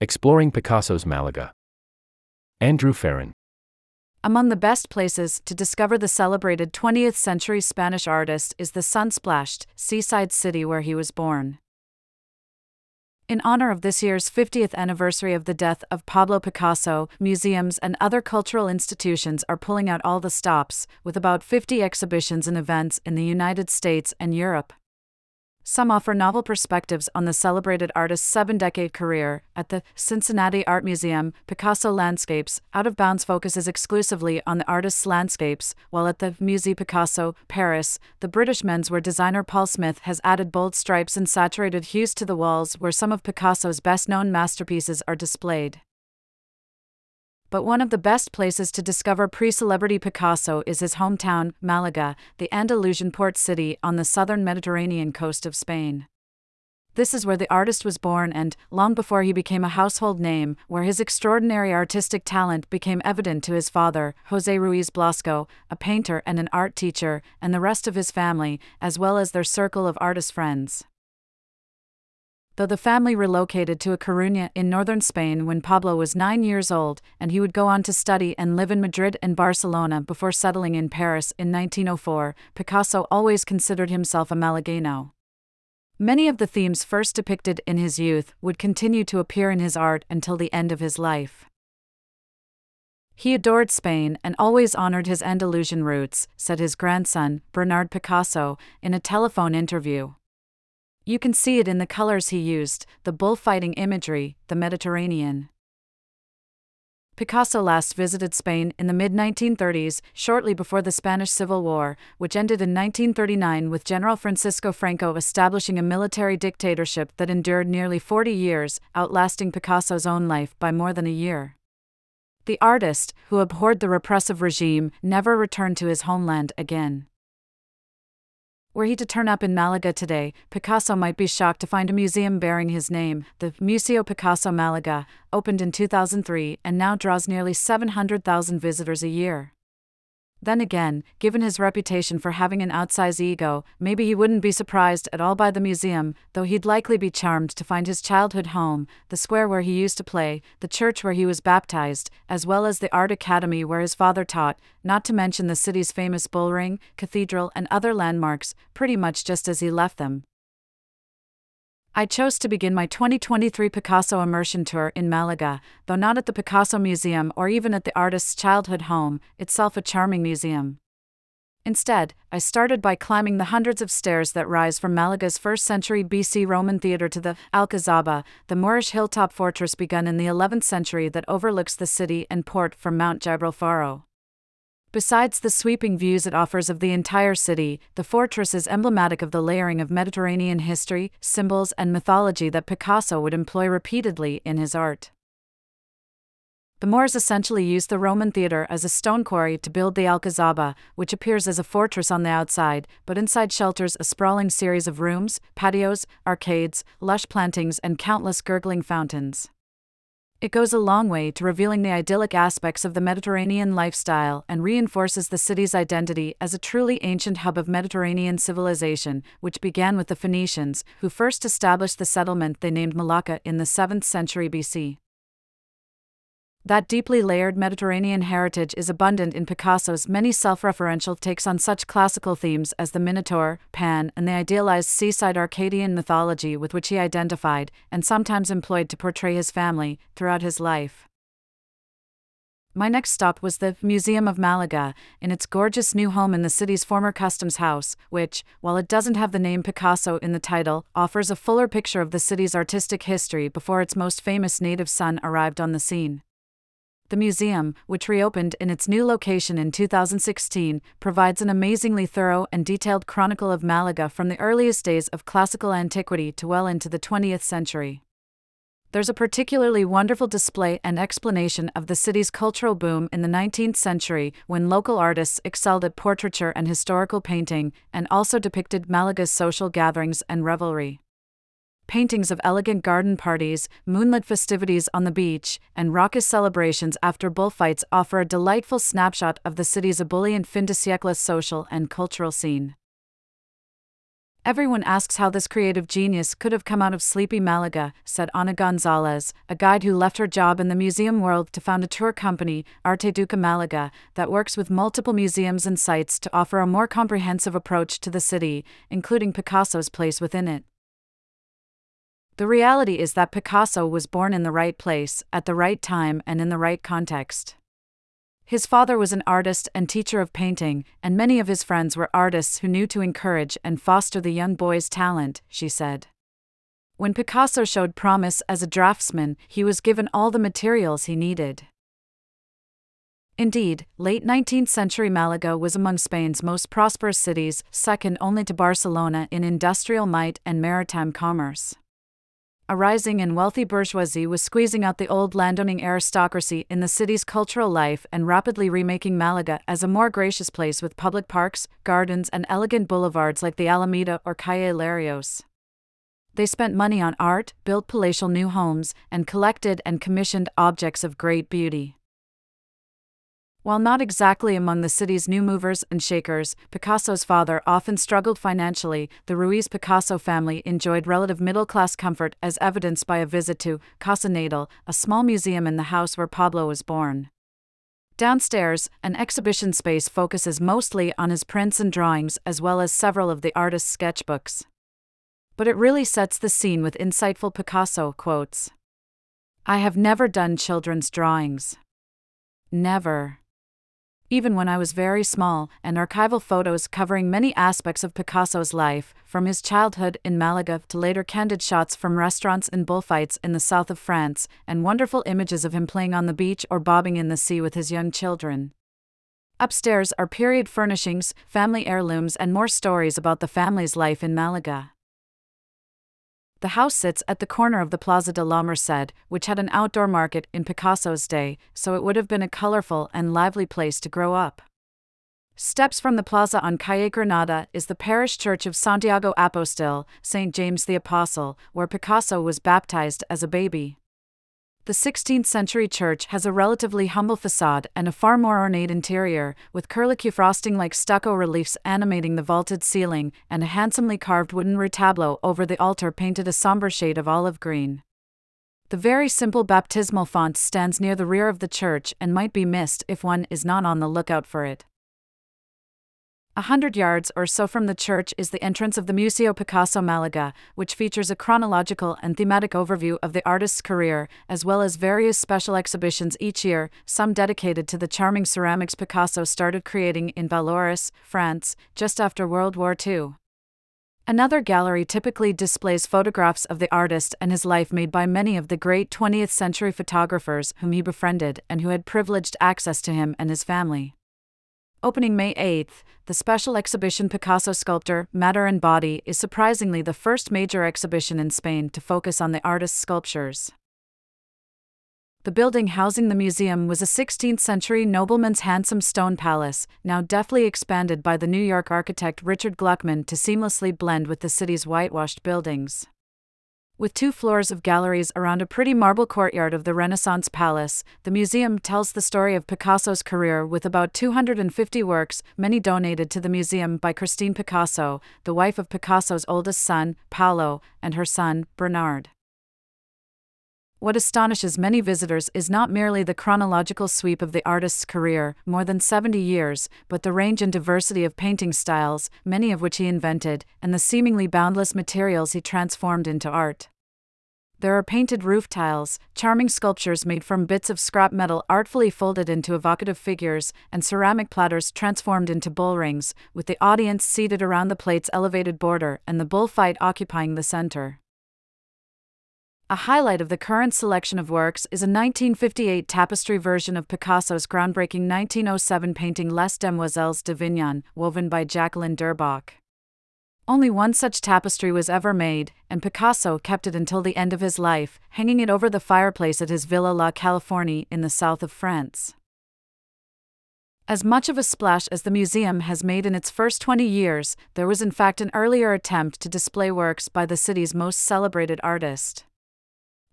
Exploring Picasso's Malaga. Andrew Ferren. Among the best places to discover the celebrated 20th century Spanish artist is the sun splashed, seaside city where he was born. In honor of this year's 50th anniversary of the death of Pablo Picasso, museums and other cultural institutions are pulling out all the stops, with about 50 exhibitions and events in the United States and Europe. Some offer novel perspectives on the celebrated artist's seven decade career. At the Cincinnati Art Museum, Picasso Landscapes, Out of Bounds focuses exclusively on the artist's landscapes, while at the Musée Picasso, Paris, the British menswear designer Paul Smith has added bold stripes and saturated hues to the walls where some of Picasso's best known masterpieces are displayed but one of the best places to discover pre celebrity Picasso is his hometown, Malaga, the Andalusian port city on the southern Mediterranean coast of Spain. This is where the artist was born and, long before he became a household name, where his extraordinary artistic talent became evident to his father, Jose Ruiz Blasco, a painter and an art teacher, and the rest of his family, as well as their circle of artist friends though the family relocated to A Coruña in northern Spain when Pablo was nine years old, and he would go on to study and live in Madrid and Barcelona before settling in Paris in 1904, Picasso always considered himself a Malagueño. Many of the themes first depicted in his youth would continue to appear in his art until the end of his life. He adored Spain and always honored his Andalusian roots, said his grandson, Bernard Picasso, in a telephone interview. You can see it in the colors he used, the bullfighting imagery, the Mediterranean. Picasso last visited Spain in the mid 1930s, shortly before the Spanish Civil War, which ended in 1939 with General Francisco Franco establishing a military dictatorship that endured nearly 40 years, outlasting Picasso's own life by more than a year. The artist, who abhorred the repressive regime, never returned to his homeland again. Were he to turn up in Malaga today, Picasso might be shocked to find a museum bearing his name. The Museo Picasso Malaga opened in 2003 and now draws nearly 700,000 visitors a year. Then again, given his reputation for having an outsized ego, maybe he wouldn't be surprised at all by the museum, though he'd likely be charmed to find his childhood home, the square where he used to play, the church where he was baptized, as well as the art academy where his father taught, not to mention the city's famous bullring, cathedral, and other landmarks, pretty much just as he left them. I chose to begin my 2023 Picasso immersion tour in Malaga, though not at the Picasso Museum or even at the artist's childhood home, itself a charming museum. Instead, I started by climbing the hundreds of stairs that rise from Malaga's 1st century BC Roman theatre to the Alcazaba, the Moorish hilltop fortress begun in the 11th century that overlooks the city and port from Mount Gibralfaro. Besides the sweeping views it offers of the entire city, the fortress is emblematic of the layering of Mediterranean history, symbols, and mythology that Picasso would employ repeatedly in his art. The Moors essentially used the Roman theatre as a stone quarry to build the Alcazaba, which appears as a fortress on the outside, but inside shelters a sprawling series of rooms, patios, arcades, lush plantings, and countless gurgling fountains. It goes a long way to revealing the idyllic aspects of the Mediterranean lifestyle and reinforces the city's identity as a truly ancient hub of Mediterranean civilization, which began with the Phoenicians, who first established the settlement they named Malaka in the 7th century BC. That deeply layered Mediterranean heritage is abundant in Picasso's many self referential takes on such classical themes as the Minotaur, Pan, and the idealized seaside Arcadian mythology with which he identified, and sometimes employed to portray his family, throughout his life. My next stop was the Museum of Malaga, in its gorgeous new home in the city's former customs house, which, while it doesn't have the name Picasso in the title, offers a fuller picture of the city's artistic history before its most famous native son arrived on the scene. The museum, which reopened in its new location in 2016, provides an amazingly thorough and detailed chronicle of Malaga from the earliest days of classical antiquity to well into the 20th century. There's a particularly wonderful display and explanation of the city's cultural boom in the 19th century when local artists excelled at portraiture and historical painting, and also depicted Malaga's social gatherings and revelry paintings of elegant garden parties, moonlit festivities on the beach, and raucous celebrations after bullfights offer a delightful snapshot of the city's ebullient fin de siècle social and cultural scene. Everyone asks how this creative genius could have come out of sleepy Malaga, said Ana Gonzalez, a guide who left her job in the museum world to found a tour company, Arte Duca Malaga, that works with multiple museums and sites to offer a more comprehensive approach to the city, including Picasso's place within it. The reality is that Picasso was born in the right place, at the right time, and in the right context. His father was an artist and teacher of painting, and many of his friends were artists who knew to encourage and foster the young boy's talent, she said. When Picasso showed promise as a draftsman, he was given all the materials he needed. Indeed, late 19th century Malaga was among Spain's most prosperous cities, second only to Barcelona in industrial might and maritime commerce a rising and wealthy bourgeoisie was squeezing out the old landowning aristocracy in the city's cultural life and rapidly remaking Malaga as a more gracious place with public parks, gardens, and elegant boulevards like the Alameda or Calle Larios. They spent money on art, built palatial new homes, and collected and commissioned objects of great beauty. While not exactly among the city's new movers and shakers, Picasso's father often struggled financially. The Ruiz Picasso family enjoyed relative middle class comfort, as evidenced by a visit to Casa Natal, a small museum in the house where Pablo was born. Downstairs, an exhibition space focuses mostly on his prints and drawings as well as several of the artist's sketchbooks. But it really sets the scene with insightful Picasso quotes I have never done children's drawings. Never even when I was very small, and archival photos covering many aspects of Picasso's life, from his childhood in Malaga to later candid shots from restaurants and bullfights in the south of France, and wonderful images of him playing on the beach or bobbing in the sea with his young children. Upstairs are period furnishings, family heirlooms, and more stories about the family's life in Malaga. The house sits at the corner of the Plaza de la Merced, which had an outdoor market in Picasso's day, so it would have been a colorful and lively place to grow up. Steps from the plaza on Calle Granada is the parish church of Santiago Apostol, St. James the Apostle, where Picasso was baptized as a baby. The 16th century church has a relatively humble facade and a far more ornate interior, with curlicue frosting like stucco reliefs animating the vaulted ceiling, and a handsomely carved wooden retablo over the altar painted a somber shade of olive green. The very simple baptismal font stands near the rear of the church and might be missed if one is not on the lookout for it. A hundred yards or so from the church is the entrance of the Museo Picasso Malaga, which features a chronological and thematic overview of the artist's career, as well as various special exhibitions each year, some dedicated to the charming ceramics Picasso started creating in Vallauris, France, just after World War II. Another gallery typically displays photographs of the artist and his life made by many of the great 20th century photographers whom he befriended and who had privileged access to him and his family. Opening May 8, the special exhibition Picasso Sculptor, Matter and Body is surprisingly the first major exhibition in Spain to focus on the artist's sculptures. The building housing the museum was a 16th century nobleman's handsome stone palace, now deftly expanded by the New York architect Richard Gluckman to seamlessly blend with the city's whitewashed buildings. With two floors of galleries around a pretty marble courtyard of the Renaissance Palace, the museum tells the story of Picasso's career with about 250 works, many donated to the museum by Christine Picasso, the wife of Picasso's oldest son, Paulo, and her son, Bernard. What astonishes many visitors is not merely the chronological sweep of the artist's career, more than 70 years, but the range and diversity of painting styles, many of which he invented, and the seemingly boundless materials he transformed into art. There are painted roof tiles, charming sculptures made from bits of scrap metal artfully folded into evocative figures, and ceramic platters transformed into bull rings, with the audience seated around the plate's elevated border and the bullfight occupying the center. A highlight of the current selection of works is a 1958 tapestry version of Picasso's groundbreaking 1907 painting Les Demoiselles de d'Avignon, woven by Jacqueline Durbach. Only one such tapestry was ever made, and Picasso kept it until the end of his life, hanging it over the fireplace at his Villa La Californie in the south of France. As much of a splash as the museum has made in its first 20 years, there was in fact an earlier attempt to display works by the city's most celebrated artist.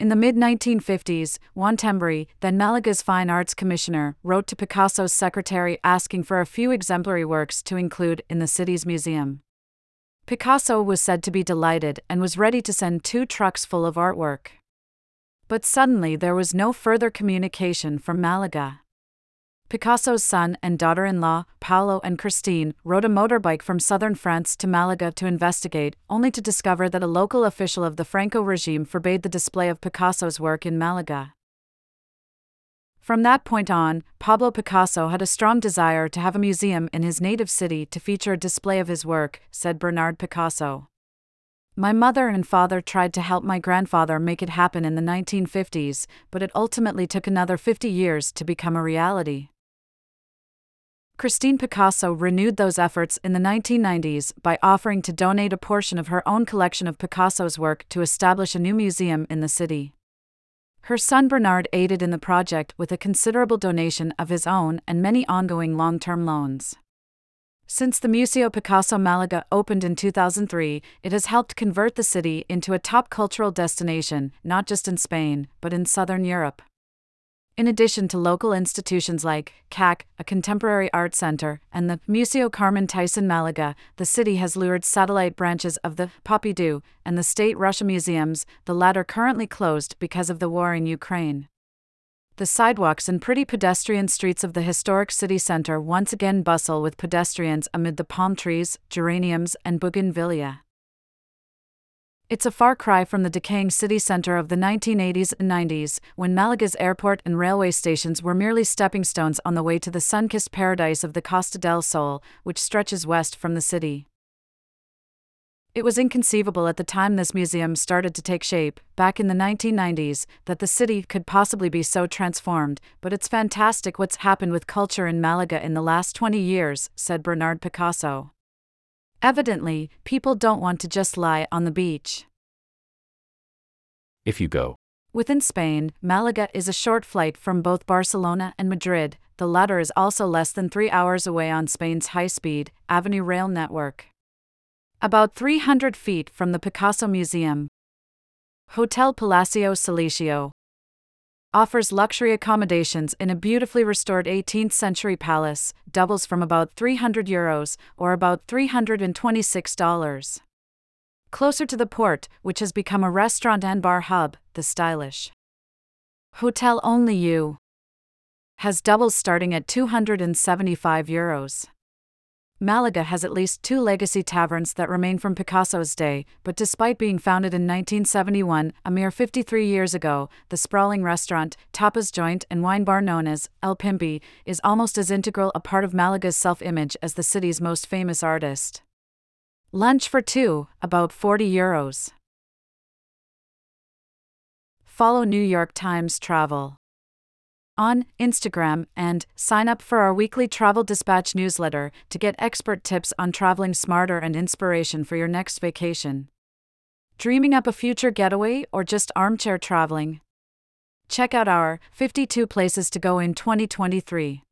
In the mid 1950s, Juan Temboury, then Malaga's Fine Arts Commissioner, wrote to Picasso's secretary asking for a few exemplary works to include in the city's museum. Picasso was said to be delighted and was ready to send two trucks full of artwork. But suddenly there was no further communication from Malaga. Picasso's son and daughter in law, Paulo and Christine, rode a motorbike from southern France to Malaga to investigate, only to discover that a local official of the Franco regime forbade the display of Picasso's work in Malaga. From that point on, Pablo Picasso had a strong desire to have a museum in his native city to feature a display of his work, said Bernard Picasso. My mother and father tried to help my grandfather make it happen in the 1950s, but it ultimately took another 50 years to become a reality. Christine Picasso renewed those efforts in the 1990s by offering to donate a portion of her own collection of Picasso's work to establish a new museum in the city. Her son Bernard aided in the project with a considerable donation of his own and many ongoing long term loans. Since the Museo Picasso Malaga opened in 2003, it has helped convert the city into a top cultural destination, not just in Spain, but in southern Europe. In addition to local institutions like CAC, a contemporary art center, and the Museo Carmen Thyssen Malaga, the city has lured satellite branches of the Pompidou and the State Russian museums, the latter currently closed because of the war in Ukraine. The sidewalks and pretty pedestrian streets of the historic city center once again bustle with pedestrians amid the palm trees, geraniums, and bougainvillea. It's a far cry from the decaying city center of the 1980s and 90s, when Malaga's airport and railway stations were merely stepping stones on the way to the sun kissed paradise of the Costa del Sol, which stretches west from the city. It was inconceivable at the time this museum started to take shape, back in the 1990s, that the city could possibly be so transformed, but it's fantastic what's happened with culture in Malaga in the last 20 years, said Bernard Picasso. Evidently, people don't want to just lie on the beach. If you go. Within Spain, Malaga is a short flight from both Barcelona and Madrid, the latter is also less than three hours away on Spain's high speed, AVE rail network. About 300 feet from the Picasso Museum. Hotel Palacio Solecio, offers luxury accommodations in a beautifully restored 18th century palace, doubles from about 300 euros, or about $326. Closer to the port, which has become a restaurant and bar hub, the stylish Hotel Only You has doubles starting at 275 euros. Malaga has at least two legacy taverns that remain from Picasso's day, but despite being founded in 1971, a mere 53 years ago, the sprawling restaurant, tapas joint, and wine bar known as El Pimpi is almost as integral a part of Malaga's self image as the city's most famous artist. Lunch for two, about 40 euros. Follow New York Times Travel on Instagram and sign up for our weekly Travel Dispatch newsletter to get expert tips on traveling smarter and inspiration for your next vacation. Dreaming up a future getaway or just armchair traveling? Check out our 52 Places to Go in 2023.